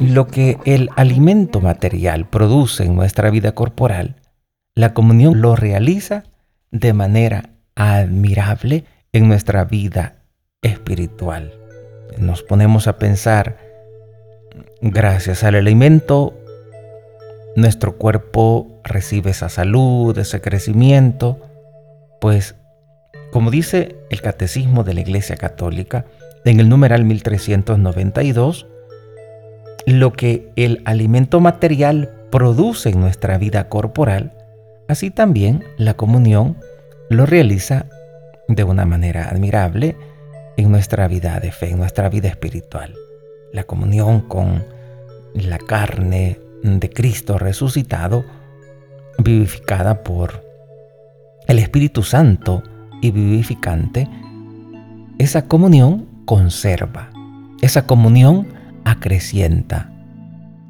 Lo que el alimento material produce en nuestra vida corporal, la comunión lo realiza de manera admirable en nuestra vida espiritual. Nos ponemos a pensar, gracias al alimento, nuestro cuerpo recibe esa salud, ese crecimiento, pues como dice el Catecismo de la Iglesia Católica, en el numeral 1392, lo que el alimento material produce en nuestra vida corporal, así también la comunión lo realiza de una manera admirable en nuestra vida de fe, en nuestra vida espiritual. La comunión con la carne de Cristo resucitado, vivificada por el Espíritu Santo y vivificante, esa comunión conserva, esa comunión acrecienta.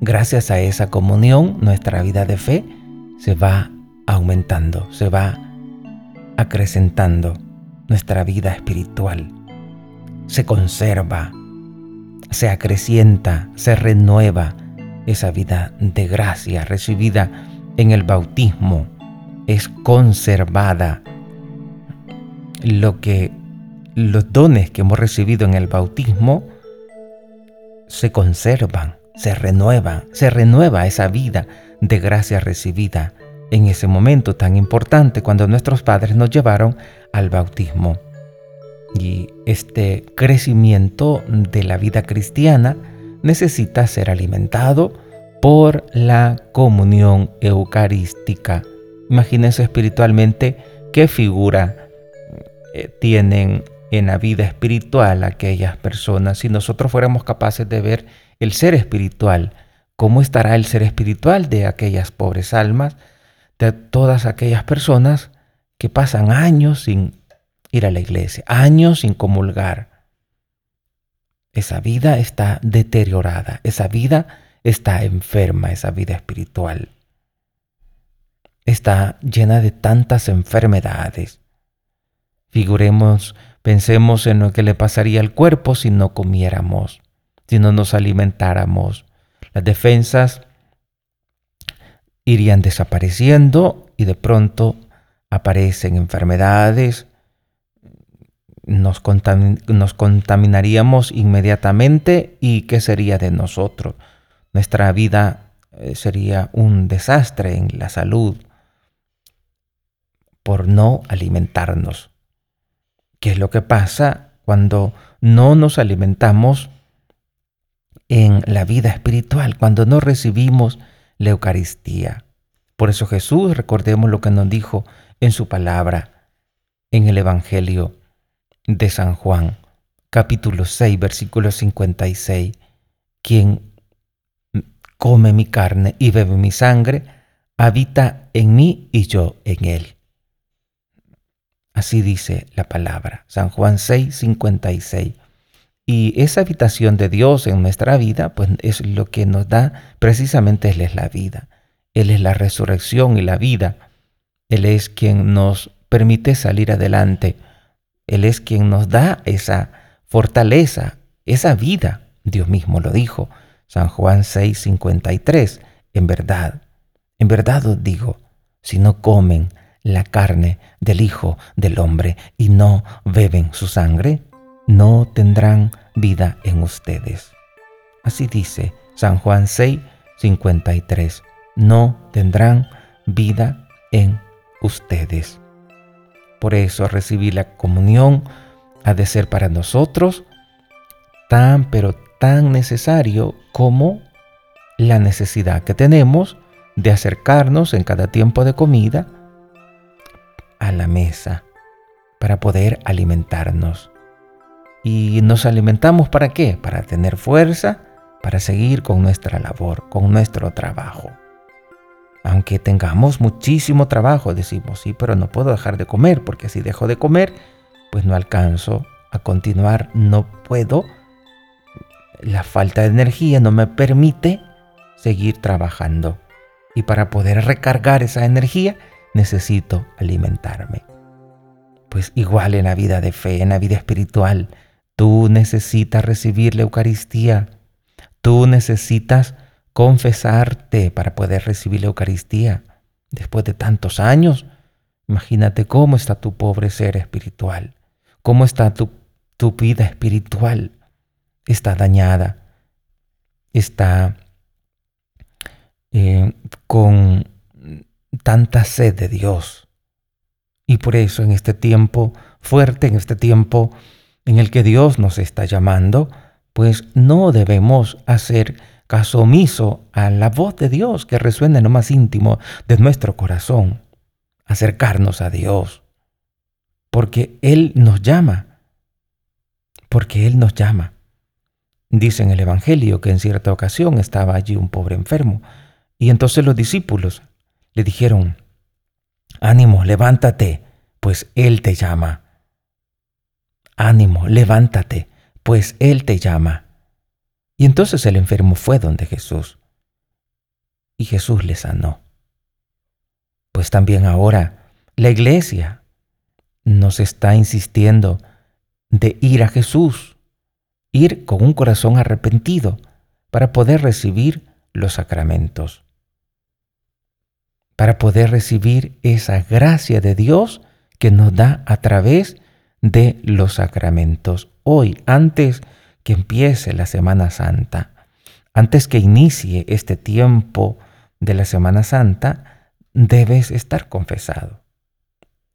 Gracias a esa comunión, nuestra vida de fe se va aumentando, se va acrecentando nuestra vida espiritual. Se conserva, se acrecienta, se renueva esa vida de gracia recibida en el bautismo. Es conservada. Lo que los dones que hemos recibido en el bautismo se conservan, se renuevan, se renueva esa vida de gracia recibida en ese momento tan importante cuando nuestros padres nos llevaron al bautismo. Y este crecimiento de la vida cristiana necesita ser alimentado por la comunión eucarística. Imagínense espiritualmente qué figura eh, tienen en la vida espiritual aquellas personas. Si nosotros fuéramos capaces de ver el ser espiritual, ¿cómo estará el ser espiritual de aquellas pobres almas? de todas aquellas personas que pasan años sin ir a la iglesia, años sin comulgar. Esa vida está deteriorada, esa vida está enferma, esa vida espiritual. Está llena de tantas enfermedades. Figuremos, pensemos en lo que le pasaría al cuerpo si no comiéramos, si no nos alimentáramos. Las defensas irían desapareciendo y de pronto aparecen enfermedades, nos, nos, contaminaríamos inmediatamente y ¿qué sería de nosotros? Nuestra vida eh, sería un desastre en la salud por no alimentarnos. ¿Qué es lo que pasa cuando no nos alimentamos en la vida espiritual, cuando no recibimos la Eucaristía. Por eso Jesús, recordemos lo que nos dijo en su palabra, en el Evangelio de San Juan, capítulo 6, versículo 56. Quien come mi carne y bebe mi sangre, habita en mí y yo en él. Así dice la palabra, San Juan 6, 56. Y esa habitación de Dios en nuestra vida, pues es lo que nos da, precisamente Él es la vida. Él es la resurrección y la vida. Él es quien nos permite salir adelante. Él es quien nos da esa fortaleza, esa vida. Dios mismo lo dijo. San Juan 6, 53. En verdad, en verdad os digo, si no comen la carne del Hijo del Hombre y no beben su sangre, no tendrán vida en ustedes. Así dice San Juan 6, 53. No tendrán vida en ustedes. Por eso recibir la comunión ha de ser para nosotros tan pero tan necesario como la necesidad que tenemos de acercarnos en cada tiempo de comida a la mesa para poder alimentarnos. Y nos alimentamos para qué? Para tener fuerza, para seguir con nuestra labor, con nuestro trabajo. Aunque tengamos muchísimo trabajo, decimos, sí, pero no puedo dejar de comer, porque si dejo de comer, pues no alcanzo a continuar, no puedo. La falta de energía no me permite seguir trabajando. Y para poder recargar esa energía, necesito alimentarme. Pues igual en la vida de fe, en la vida espiritual, Tú necesitas recibir la Eucaristía. Tú necesitas confesarte para poder recibir la Eucaristía. Después de tantos años, imagínate cómo está tu pobre ser espiritual, cómo está tu, tu vida espiritual. Está dañada, está eh, con tanta sed de Dios. Y por eso en este tiempo fuerte, en este tiempo en el que Dios nos está llamando, pues no debemos hacer caso omiso a la voz de Dios que resuena en lo más íntimo de nuestro corazón, acercarnos a Dios, porque Él nos llama, porque Él nos llama. Dice en el Evangelio que en cierta ocasión estaba allí un pobre enfermo, y entonces los discípulos le dijeron, ánimo, levántate, pues Él te llama. Ánimo, levántate, pues Él te llama. Y entonces el enfermo fue donde Jesús. Y Jesús le sanó. Pues también ahora la iglesia nos está insistiendo de ir a Jesús, ir con un corazón arrepentido para poder recibir los sacramentos, para poder recibir esa gracia de Dios que nos da a través de los sacramentos. Hoy, antes que empiece la Semana Santa, antes que inicie este tiempo de la Semana Santa, debes estar confesado.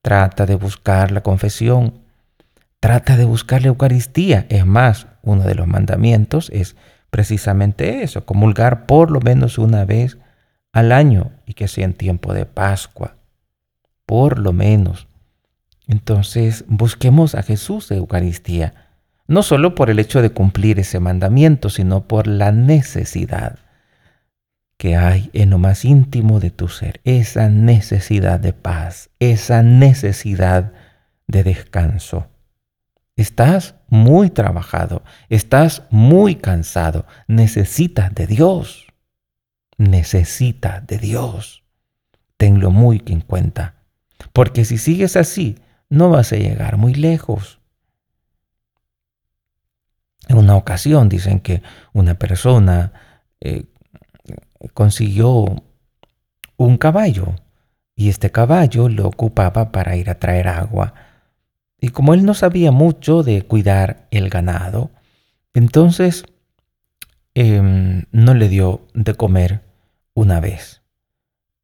Trata de buscar la confesión, trata de buscar la Eucaristía. Es más, uno de los mandamientos es precisamente eso, comulgar por lo menos una vez al año y que sea en tiempo de Pascua, por lo menos. Entonces busquemos a Jesús de Eucaristía no solo por el hecho de cumplir ese mandamiento, sino por la necesidad que hay en lo más íntimo de tu ser, esa necesidad de paz, esa necesidad de descanso. Estás muy trabajado, estás muy cansado, necesitas de Dios, necesitas de Dios. Tenlo muy en cuenta, porque si sigues así, no vas a llegar muy lejos. En una ocasión dicen que una persona eh, consiguió un caballo y este caballo lo ocupaba para ir a traer agua. Y como él no sabía mucho de cuidar el ganado, entonces em, no le dio de comer una vez.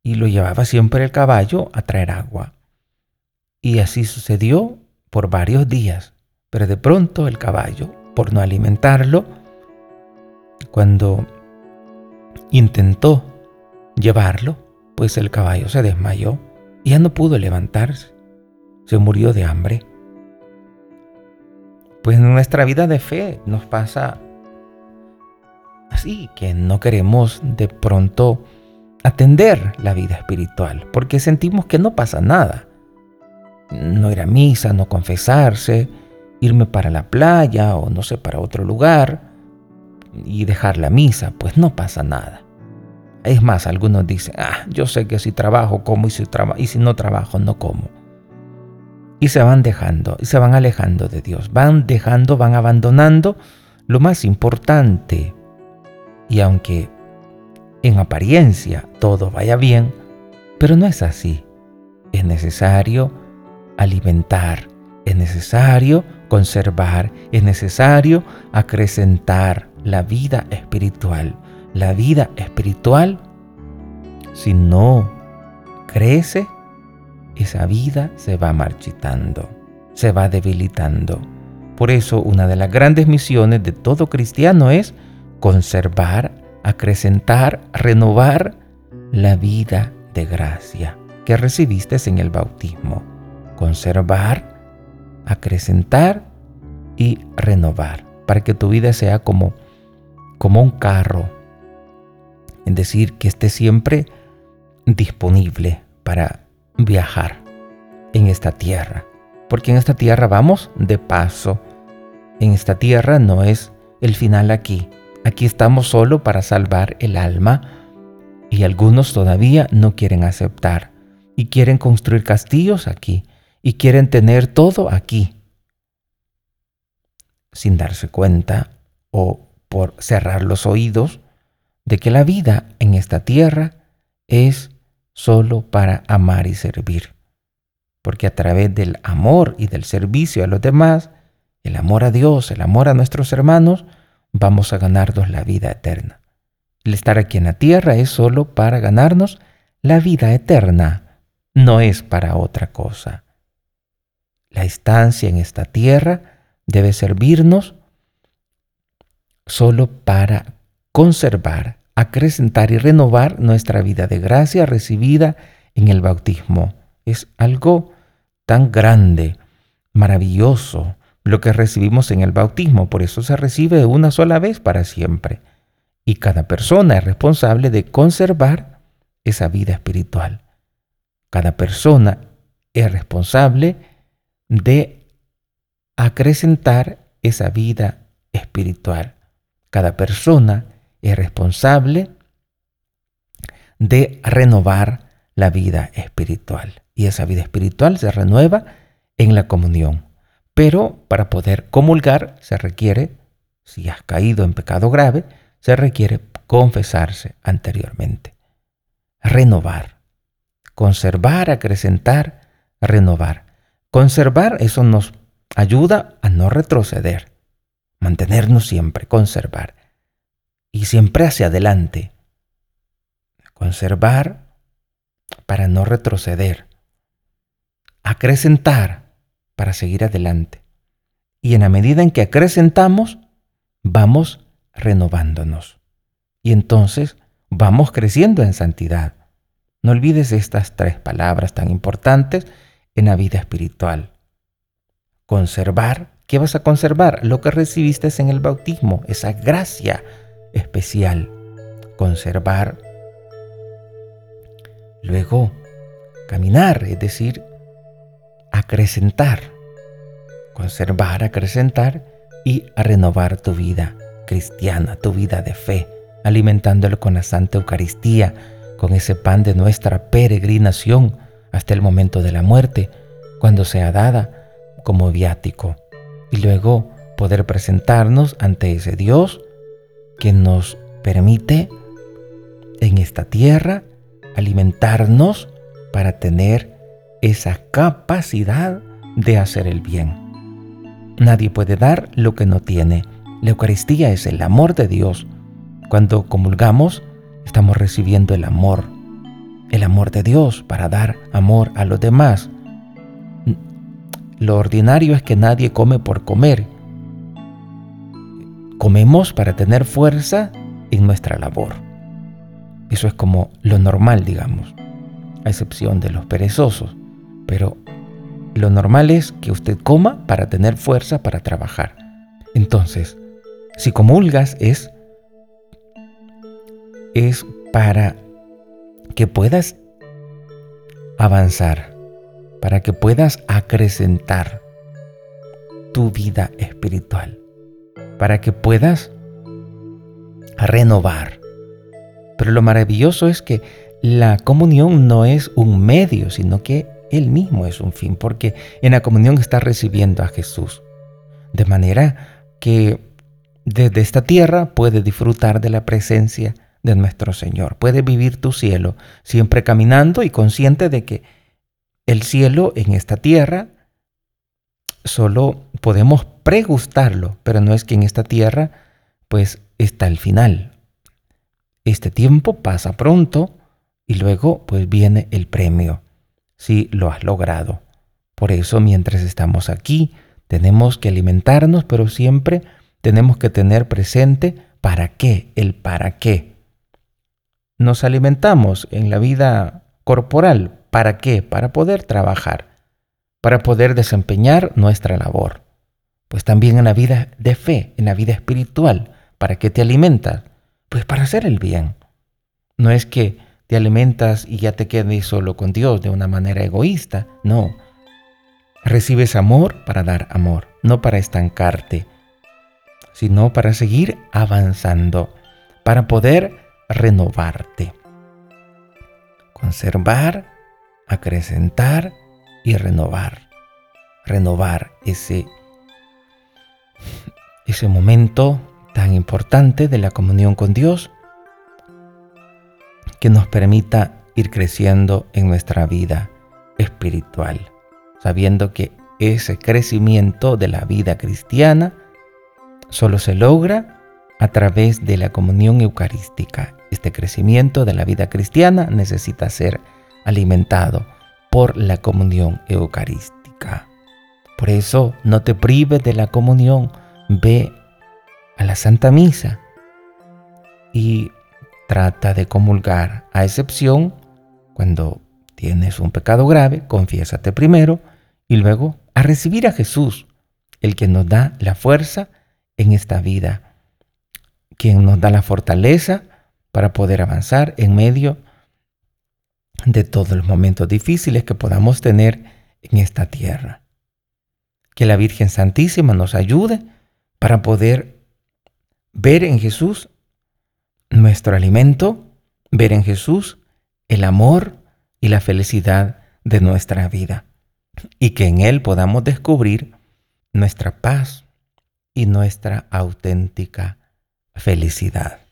Y lo llevaba siempre el caballo a traer agua. Y así sucedió por varios días. Pero de pronto el caballo por no alimentarlo, cuando intentó llevarlo, pues el caballo se desmayó y ya no pudo levantarse. Se murió de hambre. Pues en nuestra vida de fe nos pasa así, que no queremos de pronto atender la vida espiritual, porque sentimos que no pasa nada. No ir a misa, no confesarse, irme para la playa o no sé, para otro lugar y dejar la misa, pues no pasa nada. Es más, algunos dicen, ah, yo sé que si trabajo, como y si, y si no trabajo, no como. Y se van dejando, y se van alejando de Dios, van dejando, van abandonando lo más importante. Y aunque en apariencia todo vaya bien, pero no es así. Es necesario alimentar, es necesario conservar, es necesario acrecentar la vida espiritual. La vida espiritual, si no crece, esa vida se va marchitando, se va debilitando. Por eso una de las grandes misiones de todo cristiano es conservar, acrecentar, renovar la vida de gracia que recibiste en el bautismo. Conservar, acrecentar y renovar, para que tu vida sea como, como un carro, es decir, que esté siempre disponible para viajar en esta tierra, porque en esta tierra vamos de paso, en esta tierra no es el final aquí, aquí estamos solo para salvar el alma y algunos todavía no quieren aceptar y quieren construir castillos aquí y quieren tener todo aquí. sin darse cuenta o por cerrar los oídos de que la vida en esta tierra es solo para amar y servir. Porque a través del amor y del servicio a los demás, el amor a Dios, el amor a nuestros hermanos, vamos a ganarnos la vida eterna. El estar aquí en la tierra es solo para ganarnos la vida eterna, no es para otra cosa. La estancia en esta tierra debe servirnos solo para conservar, acrecentar y renovar nuestra vida de gracia recibida en el bautismo. Es algo tan grande, maravilloso, lo que recibimos en el bautismo. Por eso se recibe una sola vez para siempre. Y cada persona es responsable de conservar esa vida espiritual. Cada persona es responsable de acrecentar esa vida espiritual. Cada persona es responsable de renovar la vida espiritual. Y esa vida espiritual se renueva en la comunión. Pero para poder comulgar se requiere, si has caído en pecado grave, se requiere confesarse anteriormente. Renovar. Conservar, acrecentar, renovar. Conservar, eso nos ayuda a no retroceder. Mantenernos siempre, conservar. Y siempre hacia adelante. Conservar para no retroceder. Acrecentar para seguir adelante. Y en la medida en que acrecentamos, vamos renovándonos. Y entonces vamos creciendo en santidad. No olvides estas tres palabras tan importantes en la vida espiritual. Conservar. ¿Qué vas a conservar? Lo que recibiste en el bautismo, esa gracia especial. Conservar. Luego, caminar, es decir, acrecentar, conservar, acrecentar y a renovar tu vida cristiana, tu vida de fe, alimentándolo con la Santa Eucaristía, con ese pan de nuestra peregrinación hasta el momento de la muerte, cuando sea dada como viático, y luego poder presentarnos ante ese Dios que nos permite en esta tierra alimentarnos para tener esa capacidad de hacer el bien. Nadie puede dar lo que no tiene. La Eucaristía es el amor de Dios. Cuando comulgamos, estamos recibiendo el amor, el amor de Dios para dar amor a los demás. Lo ordinario es que nadie come por comer. Comemos para tener fuerza en nuestra labor. Eso es como lo normal, digamos, a excepción de los perezosos. Pero lo normal es que usted coma para tener fuerza para trabajar. Entonces, si comulgas es, es para que puedas avanzar, para que puedas acrecentar tu vida espiritual, para que puedas renovar. Pero lo maravilloso es que la comunión no es un medio, sino que él mismo es un fin, porque en la comunión está recibiendo a Jesús. De manera que desde esta tierra puede disfrutar de la presencia de nuestro Señor. Puede vivir tu cielo siempre caminando y consciente de que el cielo en esta tierra solo podemos pregustarlo, pero no es que en esta tierra pues está el final. Este tiempo pasa pronto y luego pues viene el premio si lo has logrado. Por eso mientras estamos aquí tenemos que alimentarnos, pero siempre tenemos que tener presente para qué, el para qué. Nos alimentamos en la vida corporal, ¿para qué? Para poder trabajar, para poder desempeñar nuestra labor. Pues también en la vida de fe, en la vida espiritual, ¿para qué te alimentas? Pues para hacer el bien. No es que te alimentas y ya te quedes solo con Dios de una manera egoísta. No. Recibes amor para dar amor, no para estancarte, sino para seguir avanzando, para poder renovarte. Conservar, acrecentar y renovar. Renovar ese ese momento tan importante de la comunión con Dios que nos permita ir creciendo en nuestra vida espiritual, sabiendo que ese crecimiento de la vida cristiana solo se logra a través de la comunión eucarística. Este crecimiento de la vida cristiana necesita ser alimentado por la comunión eucarística. Por eso no te prives de la comunión, ve a la Santa Misa y trata de comulgar, a excepción cuando tienes un pecado grave, confiésate primero y luego a recibir a Jesús, el que nos da la fuerza en esta vida, quien nos da la fortaleza para poder avanzar en medio de todos los momentos difíciles que podamos tener en esta tierra. Que la Virgen Santísima nos ayude para poder ver en Jesús nuestro alimento, ver en Jesús el amor y la felicidad de nuestra vida y que en Él podamos descubrir nuestra paz y nuestra auténtica felicidad.